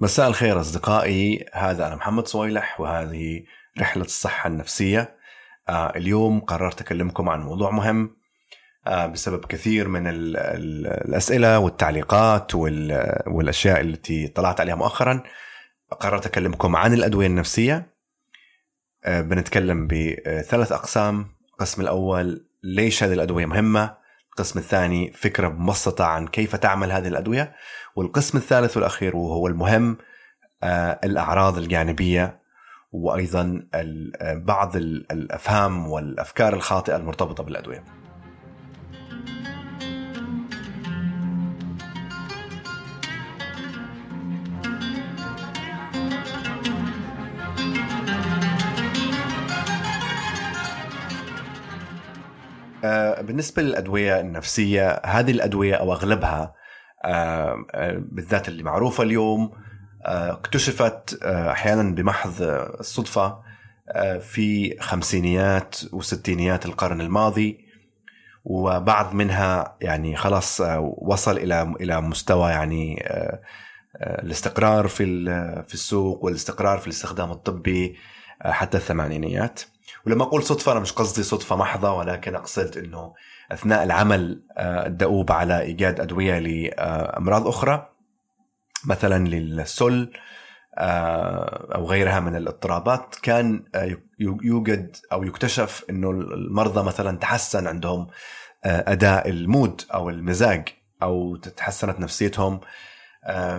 مساء الخير أصدقائي. هذا أنا محمد صويلح وهذه رحلة الصحة النفسية. آه اليوم قررت أكلمكم عن موضوع مهم آه بسبب كثير من ال ال الأسئلة والتعليقات وال والأشياء التي طلعت عليها مؤخرا. قررت أكلمكم عن الأدوية النفسية. آه بنتكلم بثلاث أقسام. القسم الأول ليش هذه الأدوية مهمة؟ القسم الثاني فكرة مبسطة عن كيف تعمل هذه الأدوية. والقسم الثالث والأخير وهو المهم آه، الأعراض الجانبية وأيضا آه، بعض الأفهام والأفكار الخاطئة المرتبطة بالأدوية. آه، بالنسبة للأدوية النفسية هذه الأدوية أو أغلبها بالذات اللي معروفة اليوم اكتشفت أحيانا بمحض الصدفة في خمسينيات وستينيات القرن الماضي وبعض منها يعني خلاص وصل إلى إلى مستوى يعني الاستقرار في في السوق والاستقرار في الاستخدام الطبي حتى الثمانينيات. ولما أقول صدفة أنا مش قصدي صدفة محضة ولكن أقصد إنه أثناء العمل آه، الدؤوب على إيجاد أدوية لأمراض أخرى مثلا للسل آه، أو غيرها من الاضطرابات كان آه، يوجد أو يكتشف إنه المرضى مثلا تحسن عندهم أداء المود أو المزاج أو تحسنت نفسيتهم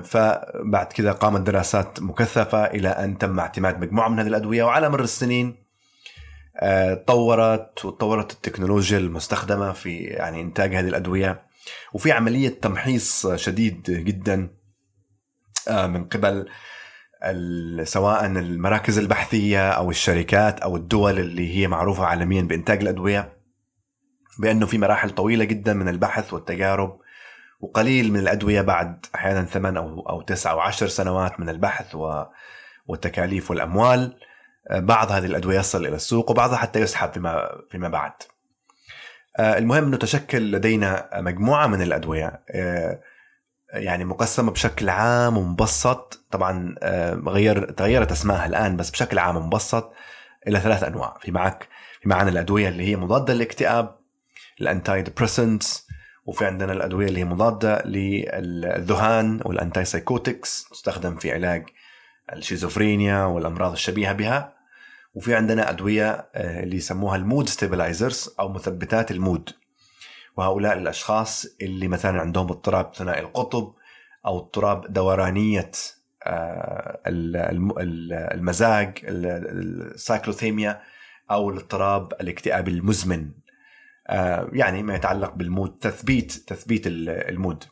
فبعد كذا قامت دراسات مكثفة إلى أن تم اعتماد مجموعة من هذه الأدوية وعلى مر السنين تطورت وتطورت التكنولوجيا المستخدمة في يعني إنتاج هذه الأدوية وفي عملية تمحيص شديد جدا آه، من قبل سواء المراكز البحثية أو الشركات أو الدول اللي هي معروفة عالميا بإنتاج الأدوية بأنه في مراحل طويلة جدا من البحث والتجارب وقليل من الأدوية بعد أحيانا ثمان أو أو تسع أو عشر سنوات من البحث والتكاليف والأموال. بعض هذه الأدوية يصل إلى السوق وبعضها حتى يسحب فيما فيما بعد. آه، المهم إنه تشكل لدينا مجموعة من الأدوية آه، يعني مقسمة بشكل عام ومبسط طبعا آه، غير تغيرت اسمائها الآن بس بشكل عام ومبسط إلى ثلاث أنواع في معك في معنا الأدوية اللي هي مضادة للاكتئاب ال antidepressants وفي عندنا الأدوية اللي هي مضادة للذهان وال antipsychotics تستخدم في علاج الشيزوفرينيا والأمراض الشبيهة بها. وفي عندنا أدوية آه، اللي يسموها ال mood stabilizers أو مثبتات ال mood. وهؤلاء الأشخاص اللي مثلا عندهم اضطراب ثنائي القطب أو اضطراب دورانيه آه، المزاج ال cyclothymia أو الاضطراب الاكتئاب المزمن. آه، يعني ما يتعلق بال mood تثبيت تثبيت ال mood.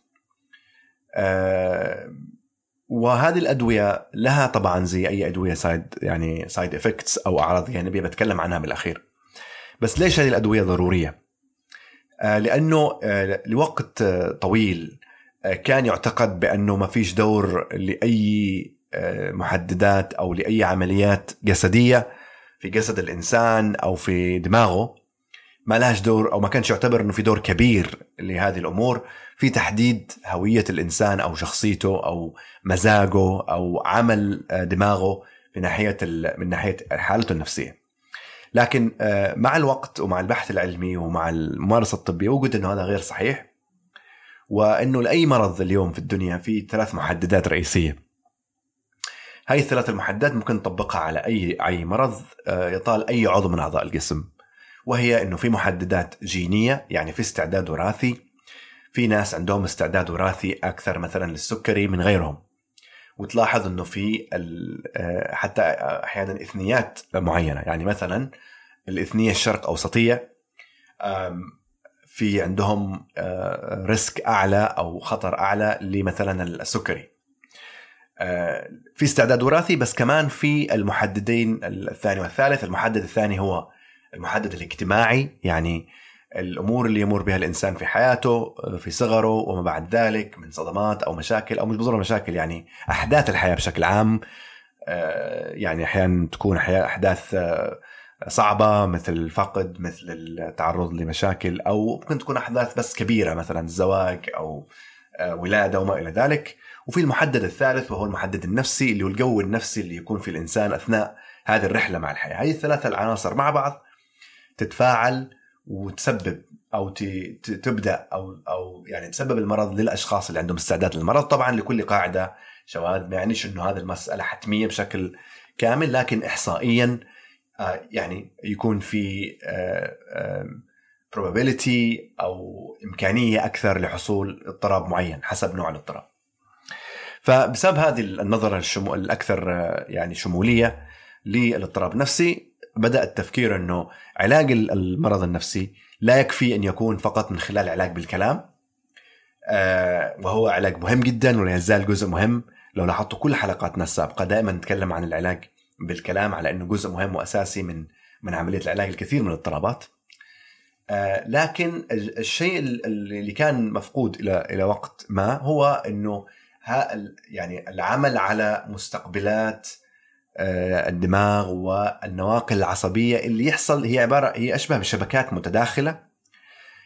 وهذه الأدوية لها طبعا زي أي أدوية side يعني side effects أو أعراض جانبيه بتكلم عنها بالأخير. بس ليش هذه الأدوية ضرورية؟ آه لأنه آه لوقت آه طويل كان يعتقد بأنه ما فيش دور لأي محددات أو لأي عمليات جسدية في جسد الإنسان أو في دماغه. ما لهاش دور أو ما كانش يعتبر إنه في دور كبير لهذه الأمور. في تحديد هوية الإنسان أو شخصيته أو مزاجه أو عمل آه، دماغه من ناحية من ناحية حالته النفسية. لكن آه، مع الوقت ومع البحث العلمي ومع الممارسة الطبية وجد إنه هذا غير صحيح وإنه لأي مرض اليوم في الدنيا في ثلاث محددات رئيسية. هاي الثلاث المحددات ممكن نطبقها على أي أي مرض آه، يطال أي عضو من أعضاء الجسم. وهي إنه في محددات جينية يعني في استعداد وراثي في ناس عندهم استعداد وراثي أكثر مثلا للسكري من غيرهم. وتلاحظ إنه في آه، حتى أحيانا إثنيات معينة. يعني مثلا الإثنية الشرق أوسطية في عندهم risk آه، أعلى أو خطر أعلى لمثلا السكري. آه، في استعداد وراثي بس كمان في المحددين الثاني والثالث. المحدد الثاني هو المحدد الاجتماعي يعني الأمور اللي يمر بها الإنسان في حياته في صغره وما بعد ذلك من صدمات أو مشاكل أو مش بالضروره مشاكل يعني أحداث الحياة بشكل عام. آه، يعني أحيانا تكون أحداث آه، صعبة مثل الفقد مثل التعرض لمشاكل أو ممكن تكون أحداث بس كبيرة مثلا الزواج أو آه، ولادة وما إلى ذلك. وفي المحدد الثالث وهو المحدد النفسي اللي هو الجو النفسي اللي يكون في الإنسان أثناء هذه الرحلة مع الحياة. هذه الثلاثة العناصر مع بعض تتفاعل وتسبب أو تبدأ أو أو يعني تسبب المرض للأشخاص اللي عندهم استعداد للمرض طبعا لكل قاعدة شواذ ما يعنيش إنه هذه المسألة حتمية بشكل كامل لكن احصائيا آه، يعني يكون في آه، probability أو إمكانية أكثر لحصول اضطراب معين حسب نوع الاضطراب. فبسبب هذه النظرة الشمو... الأكثر آه، يعني شمولية للاضطراب النفسي بدا التفكير إنه علاج المرض النفسي لا يكفي أن يكون فقط من خلال علاج بالكلام. وهو علاج مهم جدا ولا يزال جزء مهم. لو لاحظتوا كل حلقاتنا السابقة دائما نتكلم عن العلاج بالكلام على إنه جزء مهم وأساسي من من عملية العلاج الكثير من الاضطرابات آه، لكن الشيء اللي كان مفقود إلى إلى وقت ما هو إنه يعني العمل على مستقبلات آه، الدماغ والنواقل العصبية اللي يحصل هي عبارة هي اشبه بشبكات متداخلة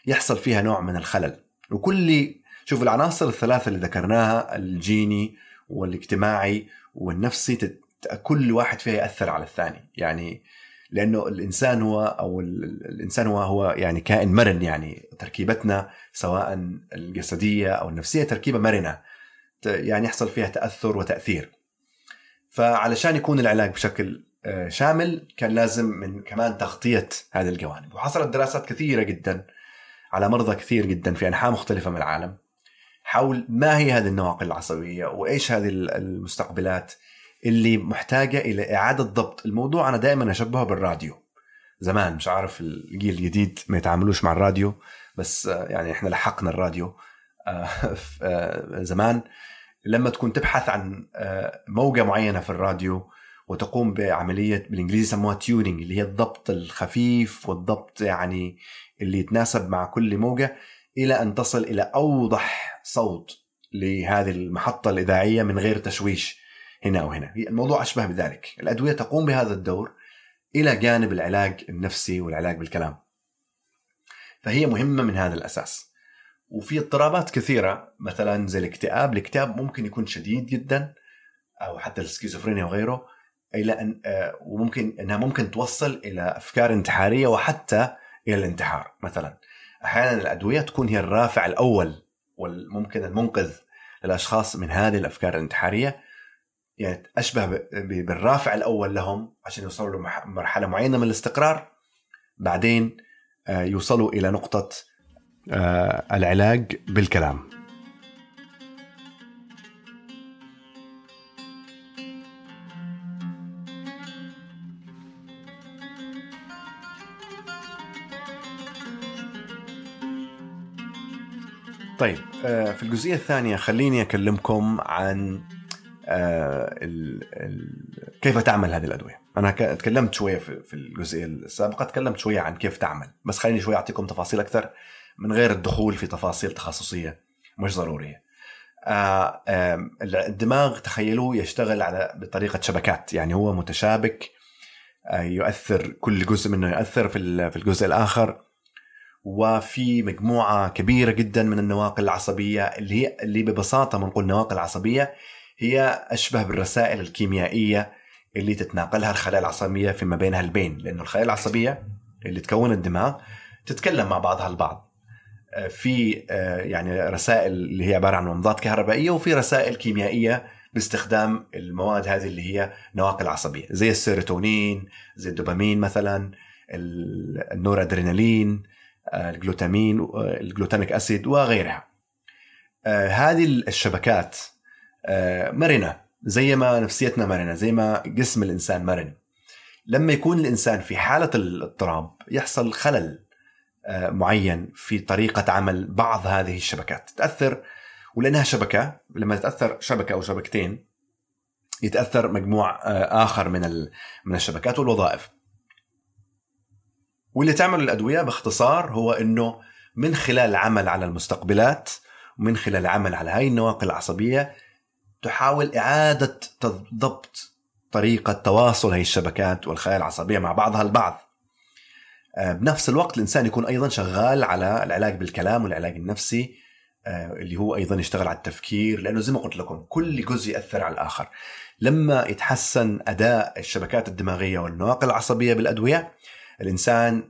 يحصل فيها نوع من الخلل. وكل شوف العناصر الثلاثة اللي ذكرناها الجيني والاجتماعي والنفسي كل واحد فيها يأثر على الثاني. يعني لأنه الإنسان هو أو الإنسان هو هو يعني كائن مرن يعني تركيبتنا سواء الجسدية أو النفسية تركيبة مرنة يعني يحصل فيها تأثر وتأثير. فعلشان يكون العلاج بشكل آه، شامل كان لازم من كمان تغطية هذه الجوانب. وحصلت دراسات كثيرة جدا على مرضى كثير جدا في أنحاء مختلفة من العالم حول ما هي هذه النواقل العصبية وإيش هذه المستقبلات اللي محتاجة إلى إعادة ضبط. الموضوع أنا دائما أشبهه بالراديو. زمان مش عارف الجيل الجديد ما يتعاملوش مع الراديو بس آه، يعني إحنا لحقنا الراديو آه، زمان لما تكون تبحث عن موجة معينة في الراديو وتقوم بعملية بالإنجليزي يسموها تيونينج اللي هي الضبط الخفيف والضبط يعني اللي يتناسب مع كل موجة إلى أن تصل إلى أوضح صوت لهذه المحطة الإذاعية من غير تشويش هنا أو هنا. الموضوع أشبه بذلك. الأدوية تقوم بهذا الدور إلى جانب العلاج النفسي والعلاج بالكلام. فهي مهمة من هذا الأساس. وفي اضطرابات كثيرة. مثلا زي الاكتئاب الاكتئاب ممكن يكون شديد جدا أو حتى السكيزوفرينيا وغيره. إلى ان آه، وممكن إنها ممكن توصل إلى أفكار انتحارية وحتى إلى الانتحار. مثلا أحيانا الأدوية تكون هي الرافع الأول والممكن المنقذ للأشخاص من هذه الأفكار الانتحارية. يعني أشبه بالرافع الأول لهم عشان يوصلوا لمرحله معينة من الاستقرار. بعدين آه، يوصلوا إلى نقطة العلاج بالكلام. طيب آه، في الجزئية الثانية خليني أكلمكم عن آه، كيف تعمل هذه الأدوية. أنا تكلمت شوية في, في الجزئية السابقة تكلمت شوية عن كيف تعمل. بس خليني شوية أعطيكم تفاصيل أكثر. من غير الدخول في تفاصيل تخصصية مش ضرورية. آه الدماغ تخيلوا يشتغل على بطريقة شبكات يعني هو متشابك آه يؤثر كل جزء منه يؤثر في الجزء الآخر. وفي مجموعة كبيرة جدا من النواقل العصبية اللي هي اللي ببساطة بنقول نواقل عصبية هي أشبه بالرسائل الكيميائية اللي تتناقلها الخلايا العصبية فيما بينها البين. لأنه الخلايا العصبية اللي تكون الدماغ تتكلم مع بعضها البعض. في آه، يعني رسائل اللي هي عبارة عن ومضات كهربائية وفي رسائل كيميائية باستخدام المواد هذه اللي هي نواقل عصبية زي السيروتونين زي الدوبامين مثلا النور ادرينالين آه، الجلوتامين الجلوتاميك أسيد وغيرها. هذه الشبكات آه، مرنة زي ما نفسيتنا مرنة زي ما جسم الإنسان مرن. لما يكون الإنسان في حالة الاضطراب يحصل خلل. آه، معين في طريقة عمل بعض هذه الشبكات. تاثر ولأنها شبكة لما تتأثر شبكة أو شبكتين يتأثر مجموع آه، آخر من من الشبكات والوظائف. واللي تعمل الأدوية باختصار هو إنه من خلال العمل على المستقبلات ومن خلال العمل على هاي النواقل العصبية تحاول إعادة ضبط طريقة تواصل هذه الشبكات والخلايا العصبية مع بعضها البعض. آه، بنفس الوقت الإنسان يكون أيضا شغال على العلاج بالكلام والعلاج النفسي آه، اللي هو أيضا يشتغل على التفكير لأنه زي ما قلت لكم كل جزء يأثر على الآخر. لما يتحسن أداء الشبكات الدماغية والنواقل العصبية بالأدوية الإنسان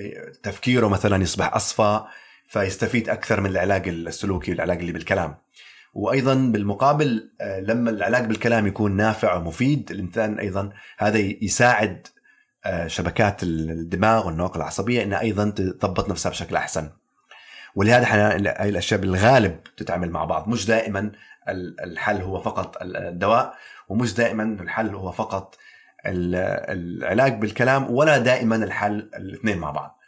آه، تفكيره مثلا يصبح أصفى فيستفيد أكثر من العلاج السلوكي والعلاج اللي بالكلام. وأيضا بالمقابل آه، لما العلاج بالكلام يكون نافع ومفيد الإنسان أيضا هذا يساعد شبكات الدماغ والنواقل العصبية إنها أيضا تضبط نفسها بشكل أحسن. ولهذا إحنا هاي الأشياء بالغالب تتعامل مع بعض. مش دائما الحل هو فقط الدواء ومش دائما الحل هو فقط العلاج بالكلام ولا دائما الحل الاثنين مع بعض.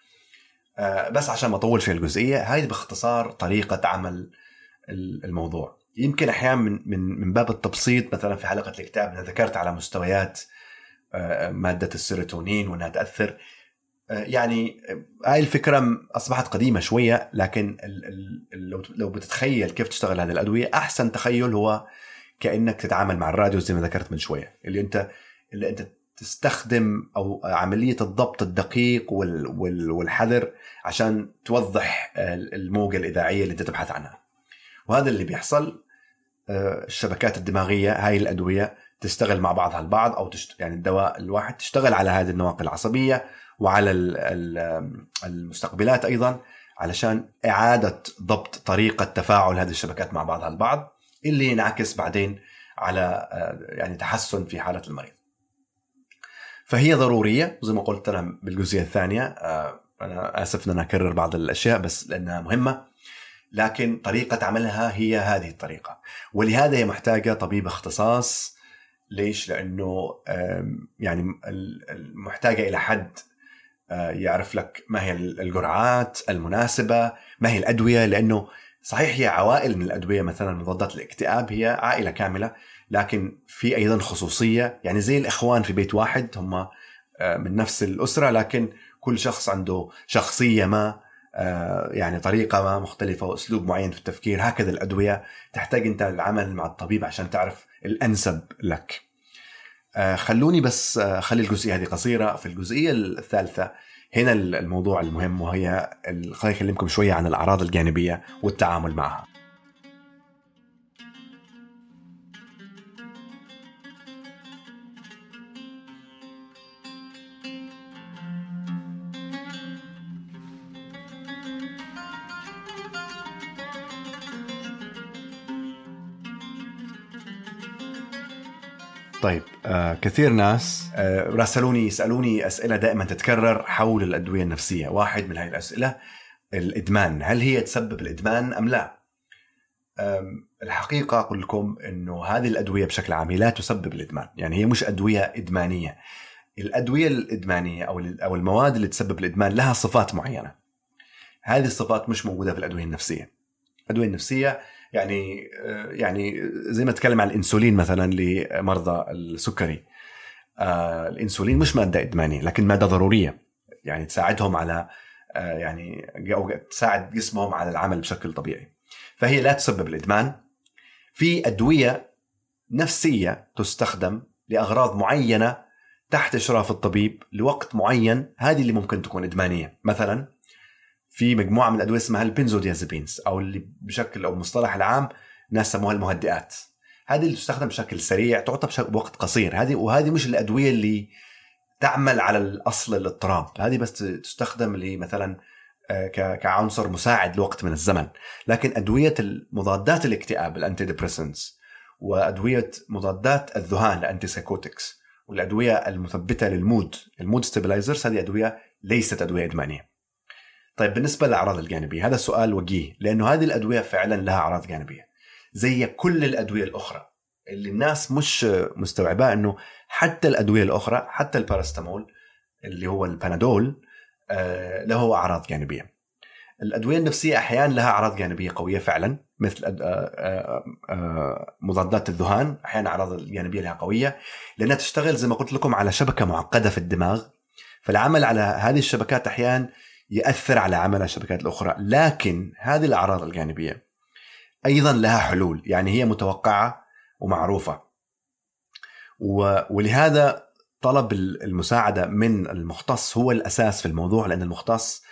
آه، بس عشان ما أطول في الجزئية هاي باختصار طريقة عمل الموضوع. يمكن أحيانا من من من باب التبسيط مثلا في حلقة الكتاب أنا ذكرت على مستويات آه، مادة السيروتونين وإنها تأثر. يعني هاي الفكرة أصبحت قديمة شوية لكن لو لو بتتخيل كيف تشتغل هذه الأدوية أحسن تخيل هو كأنك تتعامل مع الراديو زي ما ذكرت من شوية. اللي انت اللي أنت تستخدم أو عملية الضبط الدقيق والحذر عشان توضح الموجة الإذاعية اللي أنت تبحث عنها. وهذا اللي بيحصل آه، الشبكات الدماغية هاي الأدوية تشتغل مع بعضها البعض أو تشت... يعني الدواء الواحد تشتغل على هذه النواقل العصبية وعلى المستقبلات أيضا علشان إعادة ضبط طريقة تفاعل هذه الشبكات مع بعضها البعض اللي ينعكس بعدين على آه، يعني تحسن في حالة المريض. فهي ضرورية زي ما قلت أنا بالجزئية الثانية آه، أنا آسف إن أنا أكرر بعض الأشياء بس لأنها مهمة لكن طريقة عملها هي هذه الطريقة ولهذا هي محتاجة طبيب اختصاص ليش؟ لأنه يعني محتاجه إلى حد يعرف لك ما هي الجرعات المناسبة ما هي الأدوية لأنه صحيح هي عوائل من الأدوية مثلا مضادات الاكتئاب هي عائلة كاملة لكن في أيضا خصوصية يعني زي الإخوان في بيت واحد هم من نفس الأسرة لكن كل شخص عنده شخصية ما يعني طريقة ما مختلفة وأسلوب معين في التفكير هكذا الأدوية تحتاج أنت العمل مع الطبيب عشان تعرف الأنسب لك. آه، خلوني بس آه، خلي الجزئية هذه قصيرة. في الجزئية الثالثة هنا الموضوع المهم وهي خليني أكلمكم شوية عن الأعراض الجانبية والتعامل معها. طيب آه كثير ناس آه راسلوني يسألوني أسئلة دائما تتكرر حول الأدوية النفسية، واحد من هذه الأسئلة الإدمان، هل هي تسبب الإدمان أم لا؟ الحقيقة أقول لكم إنه هذه الأدوية بشكل عام لا تسبب الإدمان، يعني هي مش أدوية إدمانية. الأدوية الإدمانية أو أو المواد اللي تسبب الإدمان لها صفات معينة. هذه الصفات مش موجودة في الأدوية النفسية. الأدوية النفسية يعني يعني زي ما تكلم عن الإنسولين مثلا لمرضى السكري. آه، الإنسولين مش مادة إدمانية لكن مادة ضرورية. يعني تساعدهم على آه، يعني أو تساعد جسمهم على العمل بشكل طبيعي. فهي لا تسبب الإدمان. في أدوية نفسية تستخدم لأغراض معينة تحت إشراف الطبيب لوقت معين هذه اللي ممكن تكون إدمانية. مثلا في مجموعة من الأدوية اسمها ال benzodiazepines أو اللي بشكل أو المصطلح العام ناس سموها المهدئات. هذه اللي تستخدم بشكل سريع تعطى بوقت قصير. هذه وهذه مش الأدوية اللي تعمل على الأصل الاضطراب. هذه بس تستخدم لمثلا آه، كعنصر مساعد لوقت من الزمن. لكن أدوية مضادات الاكتئاب ال antidepressants وأدوية مضادات الذهان ال antipsychotics والأدوية المثبتة لل mood ال mood stabilizers هذه أدوية ليست أدوية إدمانية. طيب بالنسبة للأعراض الجانبية هذا سؤال وجيه لأنه هذه الأدوية فعلا لها أعراض جانبية زي كل الأدوية الأخرى اللي الناس مش مستوعباه أنه حتى الأدوية الأخرى حتى الباراستامول اللي هو البانادول آه، له أعراض جانبية. الأدوية النفسية أحيانا لها أعراض جانبية قوية فعلا مثل آه، آه، مضادات الذهان أحيانا أعراض الجانبية لها قوية لأنها تشتغل زي ما قلت لكم على شبكة معقدة في الدماغ فالعمل على هذه الشبكات أحيانا يأثر على عمل الشبكات الأخرى. لكن هذه الأعراض الجانبية أيضا لها حلول يعني هي متوقعة ومعروفة. ولهذا طلب المساعدة من المختص هو الأساس في الموضوع لأن المختص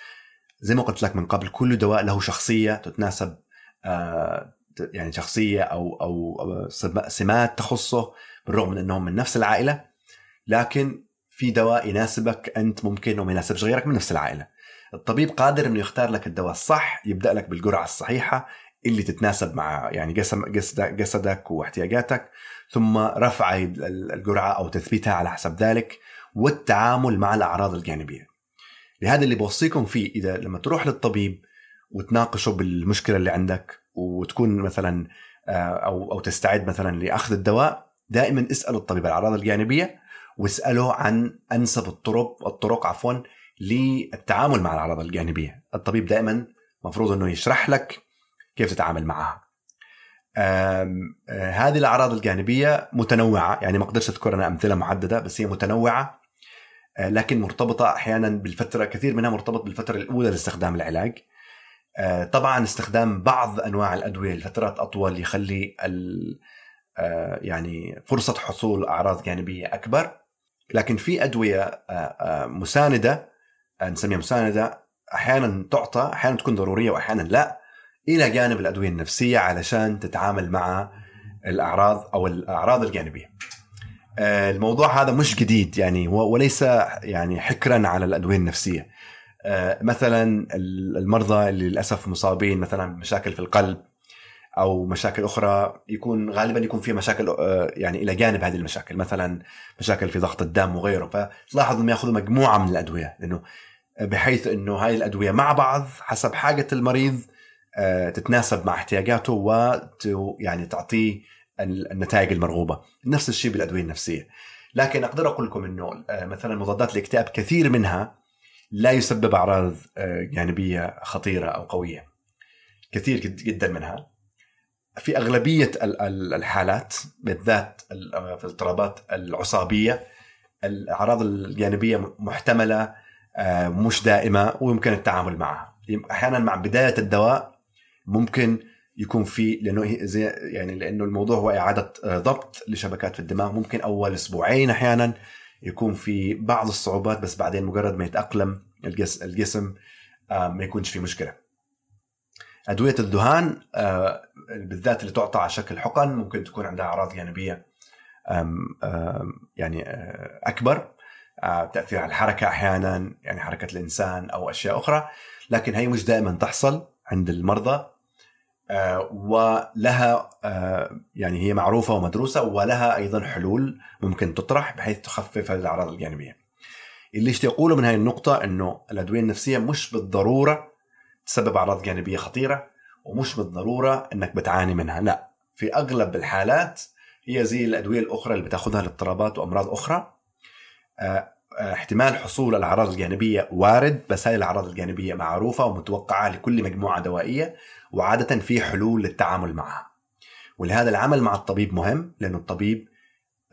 زي ما قلت لك من قبل كل دواء له شخصية تتناسب آه، يعني شخصية أو أو سمات تخصه بالرغم من إنهم من نفس العائلة. لكن في دواء يناسبك أنت ممكن وما يناسبش غيرك من نفس العائلة. الطبيب قادر إنه يختار لك الدواء الصح يبدأ لك بالجرعة الصحيحة اللي تتناسب مع يعني جسم جسدك واحتياجاتك ثم رفع الجرعة أو تثبيتها على حسب ذلك والتعامل مع الأعراض الجانبية. لهذا اللي بوصيكم فيه إذا لما تروح للطبيب وتناقشه بالمشكلة اللي عندك وتكون مثلا آه، أو أو تستعد مثلا لأخذ الدواء دائما اسال الطبيب الأعراض الجانبية واساله عن أنسب الطرق الطرق عفوا للتعامل مع الأعراض الجانبية. الطبيب دائما مفروض إنه يشرح لك كيف تتعامل معها. آه، هذه الأعراض الجانبية متنوعة يعني ما أقدرش أذكر أنا أمثلة محددة بس هي متنوعة آه، لكن مرتبطة أحيانا بالفترة كثير منها مرتبط بالفترة الأولى لاستخدام العلاج. آه، طبعا استخدام بعض أنواع الأدوية لفترات أطول يخلي يعني فرصة حصول أعراض جانبية أكبر. لكن في أدوية مساندة نسميها مساندة أحيانا تعطى أحيانا تكون ضرورية واحيانا لا إلى جانب الأدوية النفسية علشان تتعامل مع الأعراض أو الأعراض الجانبية. آه، الموضوع هذا مش جديد يعني وليس يعني حكرا على الأدوية النفسية. آه، مثلا المرضى اللي للأسف مصابين مثلا بمشاكل في القلب أو مشاكل أخرى يكون غالبا يكون في مشاكل آه، يعني إلى جانب هذه المشاكل مثلا مشاكل في ضغط الدم وغيره فتلاحظ إنهم يأخذوا مجموعة من الأدوية لأنه بحيث إنه هاي الأدوية مع بعض حسب حاجة المريض آه، تتناسب مع احتياجاته و يعني تعطيه النتائج المرغوبة. نفس الشيء بالأدوية النفسية. لكن أقدر أقول لكم إنه آه، مثلا مضادات الاكتئاب كثير منها لا يسبب أعراض آه، جانبية خطيرة أو قوية. كثير جدا منها. في أغلبية الحالات بالذات في الاضطرابات العصابية الأعراض الجانبية محتملة مش دائمة ويمكن التعامل معها. أحيانا مع بداية الدواء ممكن يكون في لأنه زي يعني لأنه الموضوع هو إعادة آه، ضبط لشبكات في الدماغ. ممكن أول أسبوعين أحيانا يكون في بعض الصعوبات بس بعدين مجرد ما يتأقلم الجسم آه، ما يكونش في مشكلة. أدوية الذهان آه، بالذات اللي تعطى على شكل حقن ممكن تكون عندها أعراض جانبية يعني أكبر. تأثير على الحركة أحيانا يعني حركة الإنسان أو أشياء أخرى. لكن هي مش دائما تحصل عند المرضى آه، ولها آه، يعني هي معروفة ومدروسة ولها أيضا حلول ممكن تطرح بحيث تخفف هذه الأعراض الجانبية. اللي اشتي أقوله من هذه النقطة؟ أنه الأدوية النفسية مش بالضرورة تسبب أعراض جانبية خطيرة ومش بالضرورة أنك بتعاني منها لا. في أغلب الحالات هي زي الأدوية الأخرى اللي بتاخذها لاضطرابات وأمراض أخرى آه، احتمال حصول الأعراض الجانبية وارد بس هاي الأعراض الجانبية معروفة ومتوقعة لكل مجموعة دوائية وعادة في حلول للتعامل معها ولهذا العمل مع الطبيب مهم لأنه الطبيب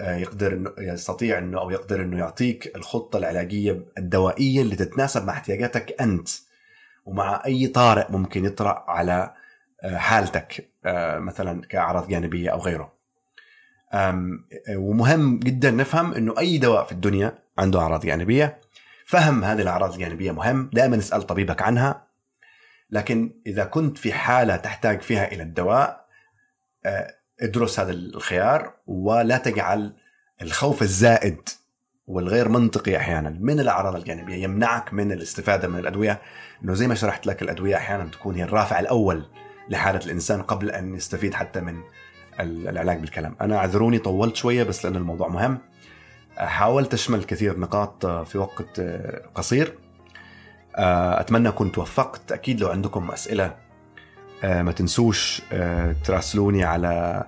آه، يقدر يستطيع إنه أو يقدر إنه يعطيك الخطة العلاجية الدوائية اللي تتناسب مع احتياجاتك أنت ومع أي طارئ ممكن يطرأ على آه، حالتك آه، مثلا كأعراض جانبية أو غيره. ومهم جدا نفهم إنه أي دواء في الدنيا عنده أعراض جانبية. فهم هذه الأعراض الجانبية مهم. دائما اسال طبيبك عنها. لكن إذا كنت في حالة تحتاج فيها إلى الدواء آه، ادرس هذا الخيار ولا تجعل الخوف الزائد والغير منطقي أحيانا من الأعراض الجانبية يمنعك من الاستفادة من الأدوية. إنه زي ما شرحت لك الأدوية أحيانا تكون هي الرافع الأول لحالة الإنسان قبل أن يستفيد حتى من العلاج بالكلام. أنا اعذروني طولت شوية بس لأن الموضوع مهم. حاولت أشمل كثير نقاط في وقت قصير. أتمنى أكون توفقت. أكيد لو عندكم أسئلة ما تنسوش تراسلوني على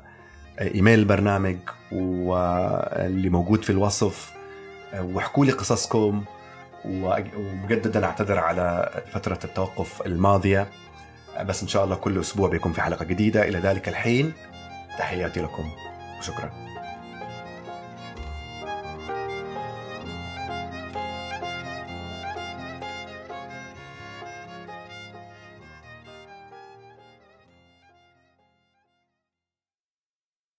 إيميل البرنامج واللي موجود في الوصف واحكوا لي قصصكم. ومجددا أعتذر على فترة التوقف الماضية. بس إن شاء الله كل أسبوع بيكون في حلقة جديدة. إلى ذلك الحين. تحياتي لكم. وشكرا